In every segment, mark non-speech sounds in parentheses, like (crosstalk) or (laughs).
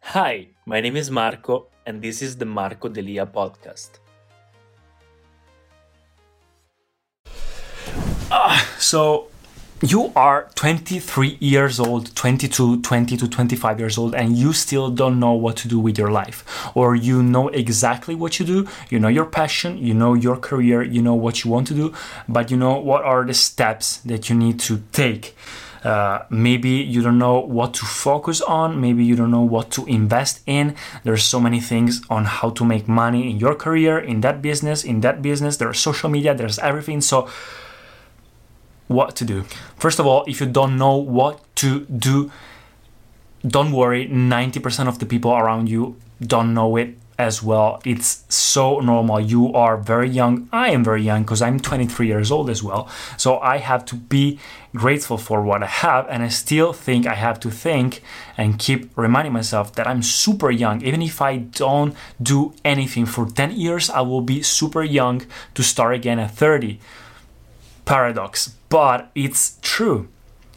Hi, my name is Marco, and this is the Marco Delia podcast. Uh, so, you are 23 years old 22 20 to 25 years old and you still don't know what to do with your life or you know exactly what you do you know your passion you know your career you know what you want to do but you know what are the steps that you need to take uh, maybe you don't know what to focus on. Maybe you don't know what to invest in. There's so many things on how to make money in your career in that business in that business. There's social media. There's everything. So what to do. First of all, if you don't know what to do, don't worry, 90% of the people around you don't know it as well. It's so normal. You are very young. I am very young because I'm 23 years old as well. So I have to be grateful for what I have. And I still think I have to think and keep reminding myself that I'm super young. Even if I don't do anything for 10 years, I will be super young to start again at 30 paradox, but it's true.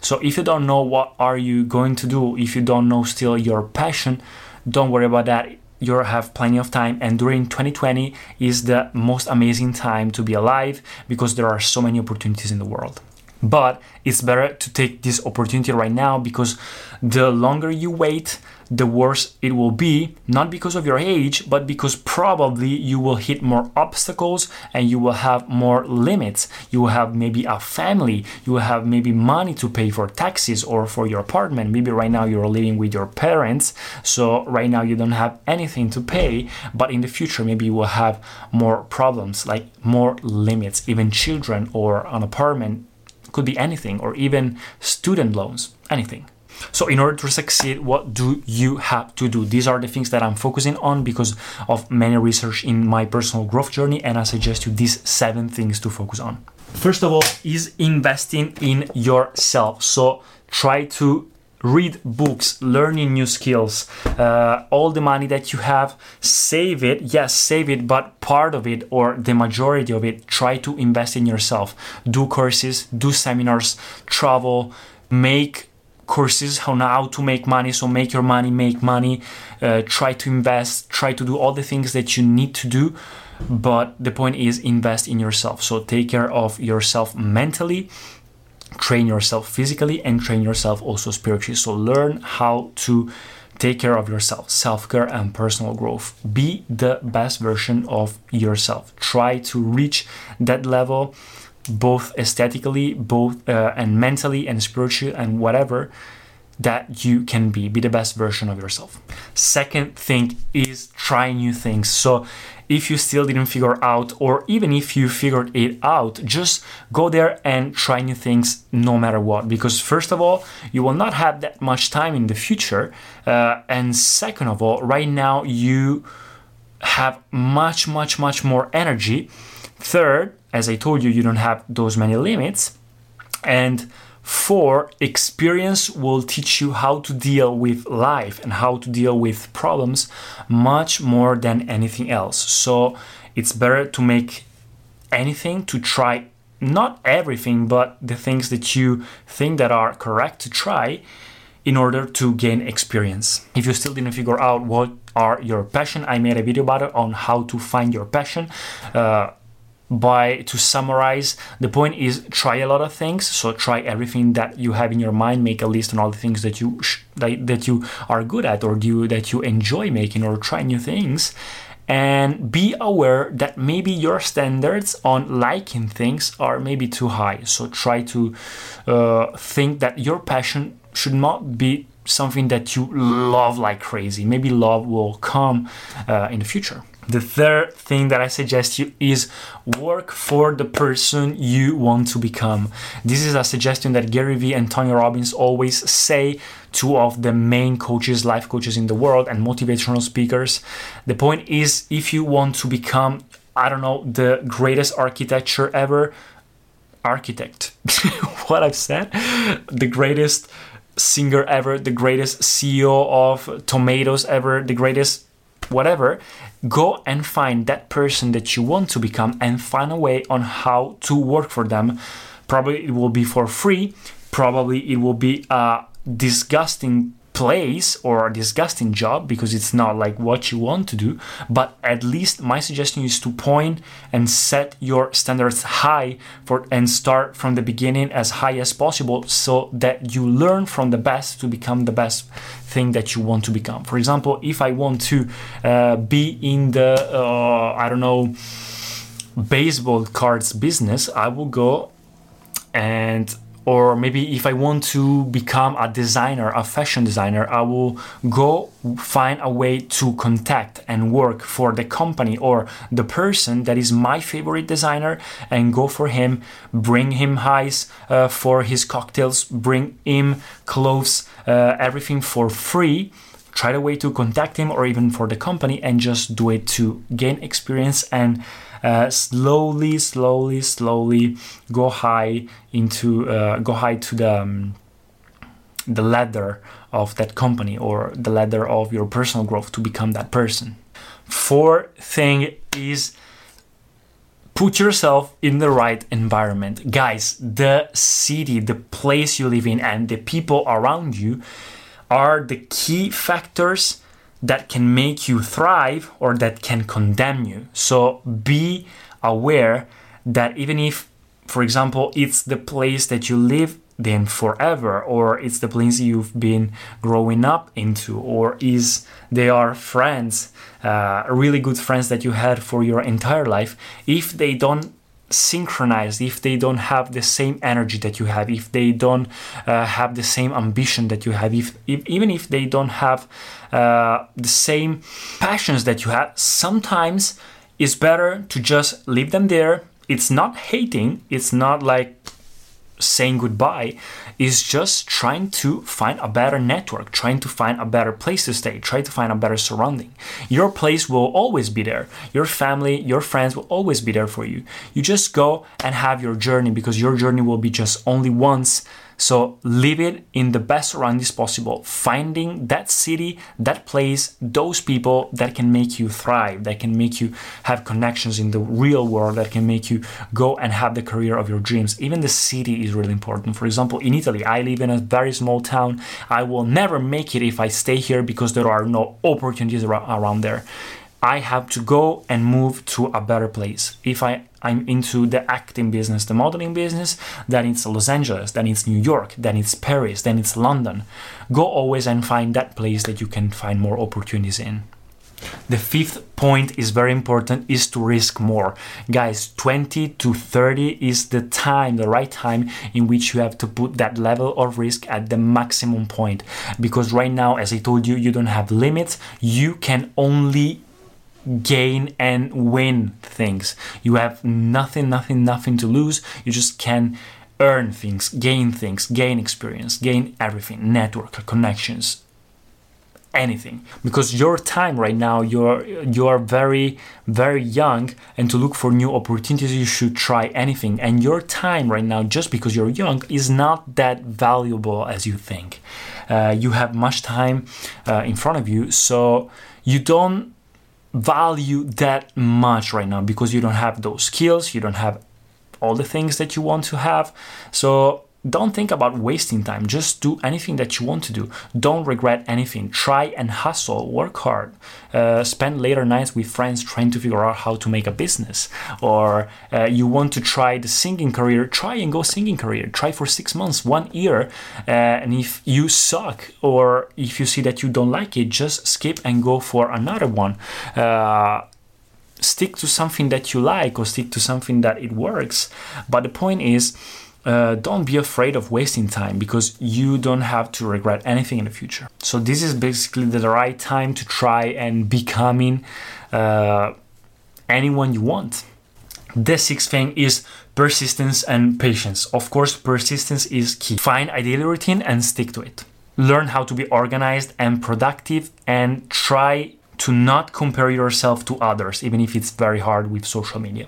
So if you don't know what are you going to do, if you don't know still your passion, don't worry about that. You have plenty of time, and during 2020 is the most amazing time to be alive because there are so many opportunities in the world. But it's better to take this opportunity right now because the longer you wait, the worse it will be, not because of your age, but because probably you will hit more obstacles and you will have more limits. You will have maybe a family, you will have maybe money to pay for taxes or for your apartment. Maybe right now you're living with your parents, so right now you don't have anything to pay, but in the future maybe you will have more problems, like more limits, even children or an apartment could be anything, or even student loans, anything. So, in order to succeed, what do you have to do? These are the things that I'm focusing on because of many research in my personal growth journey, and I suggest you these seven things to focus on. First of all, is investing in yourself. So, try to read books, learning new skills, uh, all the money that you have, save it. Yes, save it, but part of it or the majority of it, try to invest in yourself. Do courses, do seminars, travel, make courses on how to make money. So make your money make money. Uh, try to invest try to do all the things that you need to do. But the point is invest in yourself. So take care of yourself mentally train yourself physically and train yourself also spiritually. So learn how to take care of yourself self-care and personal growth. Be the best version of yourself. Try to reach that level both aesthetically, both uh, and mentally and spiritually and whatever that you can be. Be the best version of yourself. Second thing is try new things. So if you still didn't figure out or even if you figured it out just go there and try new things no matter what. Because first of all you will not have that much time in the future. Uh, and second of all right now you have much much much more energy. Third as I told you, you don't have those many limits. And four, experience will teach you how to deal with life and how to deal with problems much more than anything else. So it's better to make anything to try not everything but the things that you think that are correct to try in order to gain experience. If you still didn't figure out what are your passion, I made a video about it on how to find your passion. Uh, by to summarize the point is try a lot of things. So try everything that you have in your mind make a list on all the things that you sh- that, that you are good at or do that you enjoy making or try new things. And be aware that maybe your standards on liking things are maybe too high. So try to uh, think that your passion should not be something that you love like crazy. Maybe love will come uh, in the future the third thing that I suggest you is work for the person you want to become. This is a suggestion that Gary Vee and Tony Robbins always say, two of the main coaches, life coaches in the world, and motivational speakers. The point is, if you want to become, I don't know, the greatest architecture ever, architect, (laughs) what I've said, the greatest singer ever, the greatest CEO of tomatoes ever, the greatest whatever, go and find that person that you want to become and find a way on how to work for them. Probably it will be for free, probably it will be a disgusting place or a disgusting job because it's not like what you want to do but at least my suggestion is to point and set your standards high for and start from the beginning as high as possible so that you learn from the best to become the best thing that you want to become. For example if i want to uh, be in the uh, i don't know baseball cards business i will go and or maybe if I want to become a designer, a fashion designer, I will go find a way to contact and work for the company or the person that is my favorite designer and go for him, bring him highs uh, for his cocktails, bring him clothes, uh, everything for free try a way to contact him or even for the company and just do it to gain experience and uh, slowly, slowly, slowly go high into uh, go high to the um, the ladder of that company or the ladder of your personal growth to become that person. Fourth thing is put yourself in the right environment. Guys, the city, the place you live in, and the people around you are the key factors that can make you thrive or that can condemn you. So be aware that even if, for example, it's the place that you live then forever or it's the place you've been growing up into or is they are friends uh, really good friends that you had for your entire life if they don't synchronized if they don't have the same energy that you have if they don't uh, have the same ambition that you have if, if even if they don't have uh, the same passions that you have sometimes it's better to just leave them there. It's not hating. It's not like saying goodbye is just trying to find a better network, trying to find a better place to stay, try to find a better surrounding. Your place will always be there. Your family, your friends will always be there for you. You just go and have your journey because your journey will be just only once so live it in the best surroundings possible, finding that city, that place, those people that can make you thrive, that can make you have connections in the real world, that can make you go and have the career of your dreams. Even the city is really important. For example, in Italy, I live in a very small town. I will never make it if I stay here because there are no opportunities around there. I have to go and move to a better place. If I, I'm into the acting business, the modeling business, then it's Los Angeles, then it's New York, then it's Paris, then it's London. Go always and find that place that you can find more opportunities in. The fifth point is very important is to risk more. Guys, 20 to 30 is the time, the right time in which you have to put that level of risk at the maximum point. Because right now, as I told you, you don't have limits. You can only gain and win things. You have nothing, nothing, nothing to lose. You just can earn things, gain things, gain experience, gain everything, network, connections, anything. Because your time right now, you're you are very, very young, and to look for new opportunities, you should try anything. And your time right now, just because you're young, is not that valuable as you think. Uh, you have much time uh, in front of you, so you don't value that much right now because you don't have those skills, you don't have all the things that you want to have. So don't think about wasting time. Just do anything that you want to do. Don't regret anything. Try and hustle, work hard, uh, spend later nights with friends trying to figure out how to make a business. Or uh, you want to try the singing career, try and go singing career. Try for six months, one year. Uh, and if you suck or if you see that you don't like it, just skip and go for another one uh, stick to something that you like or stick to something that it works. But the point is, uh, don't be afraid of wasting time because you don't have to regret anything in the future. So this is basically the right time to try and becoming uh, anyone you want. The sixth thing is persistence and patience. Of course, persistence is key. Find a daily routine and stick to it. Learn how to be organized and productive and try to not compare yourself to others, even if it's very hard with social media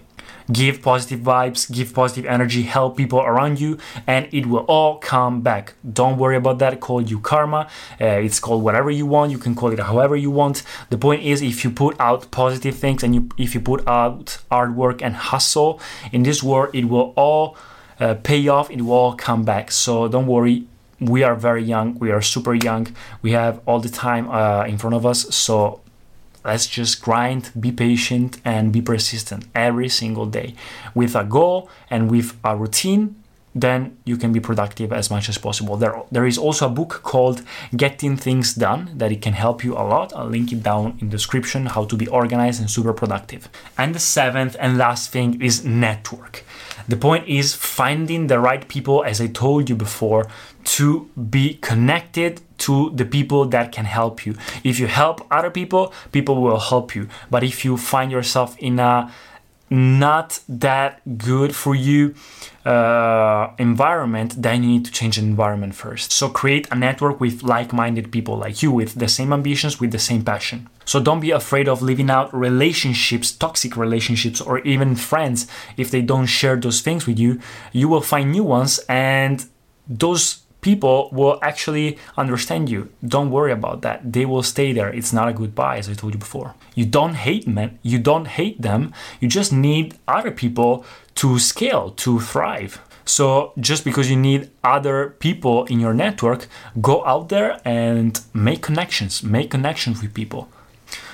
give positive vibes, give positive energy, help people around you, and it will all come back. Don't worry about that. Call you karma. Uh, it's called whatever you want. You can call it however you want. The point is, if you put out positive things and you, if you put out hard work and hustle in this world, it will all uh, pay off. It will all come back. So don't worry. We are very young. We are super young. We have all the time uh, in front of us. So Let's just grind, be patient, and be persistent every single day with a goal and with a routine. Then you can be productive as much as possible. There, there is also a book called Getting Things Done that it can help you a lot. I'll link it down in the description how to be organized and super productive. And the seventh and last thing is network. The point is finding the right people, as I told you before, to be connected to the people that can help you. If you help other people, people will help you. But if you find yourself in a not that good for you uh, environment, then you need to change the environment first. So create a network with like-minded people like you, with the same ambitions, with the same passion. So don't be afraid of leaving out relationships, toxic relationships, or even friends if they don't share those things with you. You will find new ones, and those people will actually understand you. Don't worry about that. They will stay there. It's not a goodbye, as I told you before. You don't hate men. You don't hate them. You just need other people to scale, to thrive. So just because you need other people in your network, go out there and make connections. Make connections with people.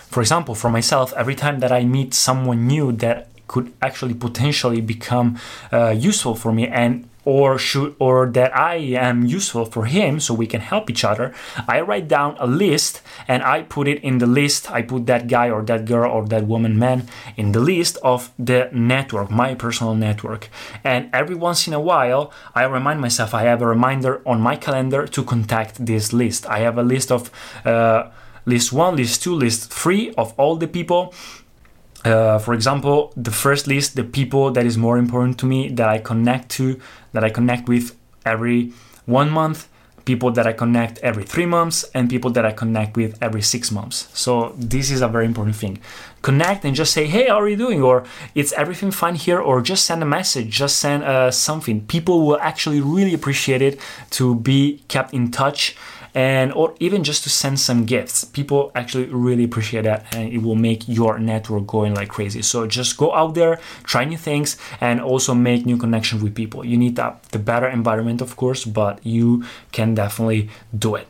For example, for myself, every time that I meet someone new that could actually potentially become uh, useful for me and or should or that I am useful for him so we can help each other, I write down a list and I put it in the list. I put that guy or that girl or that woman, man in the list of the network, my personal network. And every once in a while, I remind myself I have a reminder on my calendar to contact this list. I have a list of uh, list one, list two, list three of all the people uh, for example, the first list, the people that is more important to me that I connect to, that I connect with every one month, people that I connect every three months, and people that I connect with every six months. So this is a very important thing. Connect and just say, "Hey, how are you doing?" or "It's everything fine here," or just send a message, just send uh, something. People will actually really appreciate it to be kept in touch and or even just to send some gifts people actually really appreciate that and it will make your network going like crazy. So just go out there try new things and also make new connections with people. You need that, the better environment of course but you can definitely do it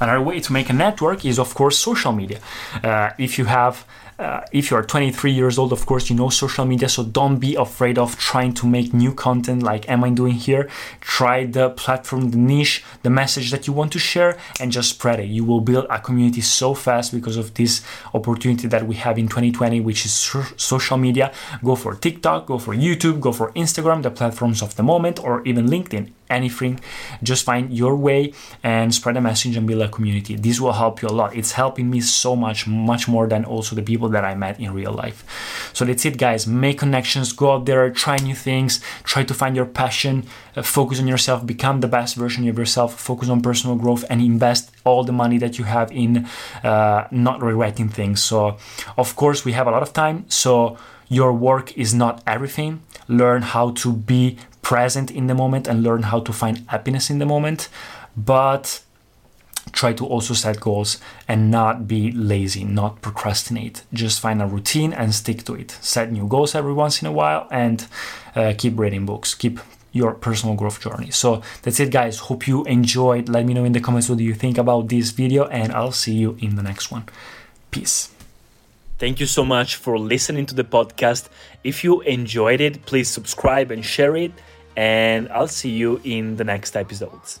another way to make a network is of course social media uh, if you have uh, if you're 23 years old, of course, you know social media, so don't be afraid of trying to make new content like am I doing here. Try the platform, the niche, the message that you want to share, and just spread it. You will build a community so fast because of this opportunity that we have in 2020, which is social media. Go for TikTok, go for YouTube, go for Instagram, the platforms of the moment, or even LinkedIn anything just find your way and spread a message and build a community. This will help you a lot. It's helping me so much much more than also the people that i met in real life. So that's it guys. Make connections go out there try new things try to find your passion uh, focus on yourself become the best version of yourself focus on personal growth and invest all the money that you have in uh, not regretting things. So of course we have a lot of time so your work is not everything. Learn how to be present in the moment and learn how to find happiness in the moment. But try to also set goals and not be lazy, not procrastinate. Just find a routine and stick to it. Set new goals every once in a while and uh, keep reading books. Keep your personal growth journey. So that's it, guys. Hope you enjoyed. Let me know in the comments what do you think about this video, and I'll see you in the next one. Peace. Thank you so much for listening to the podcast. If you enjoyed it, please subscribe and share it, and I'll see you in the next episodes.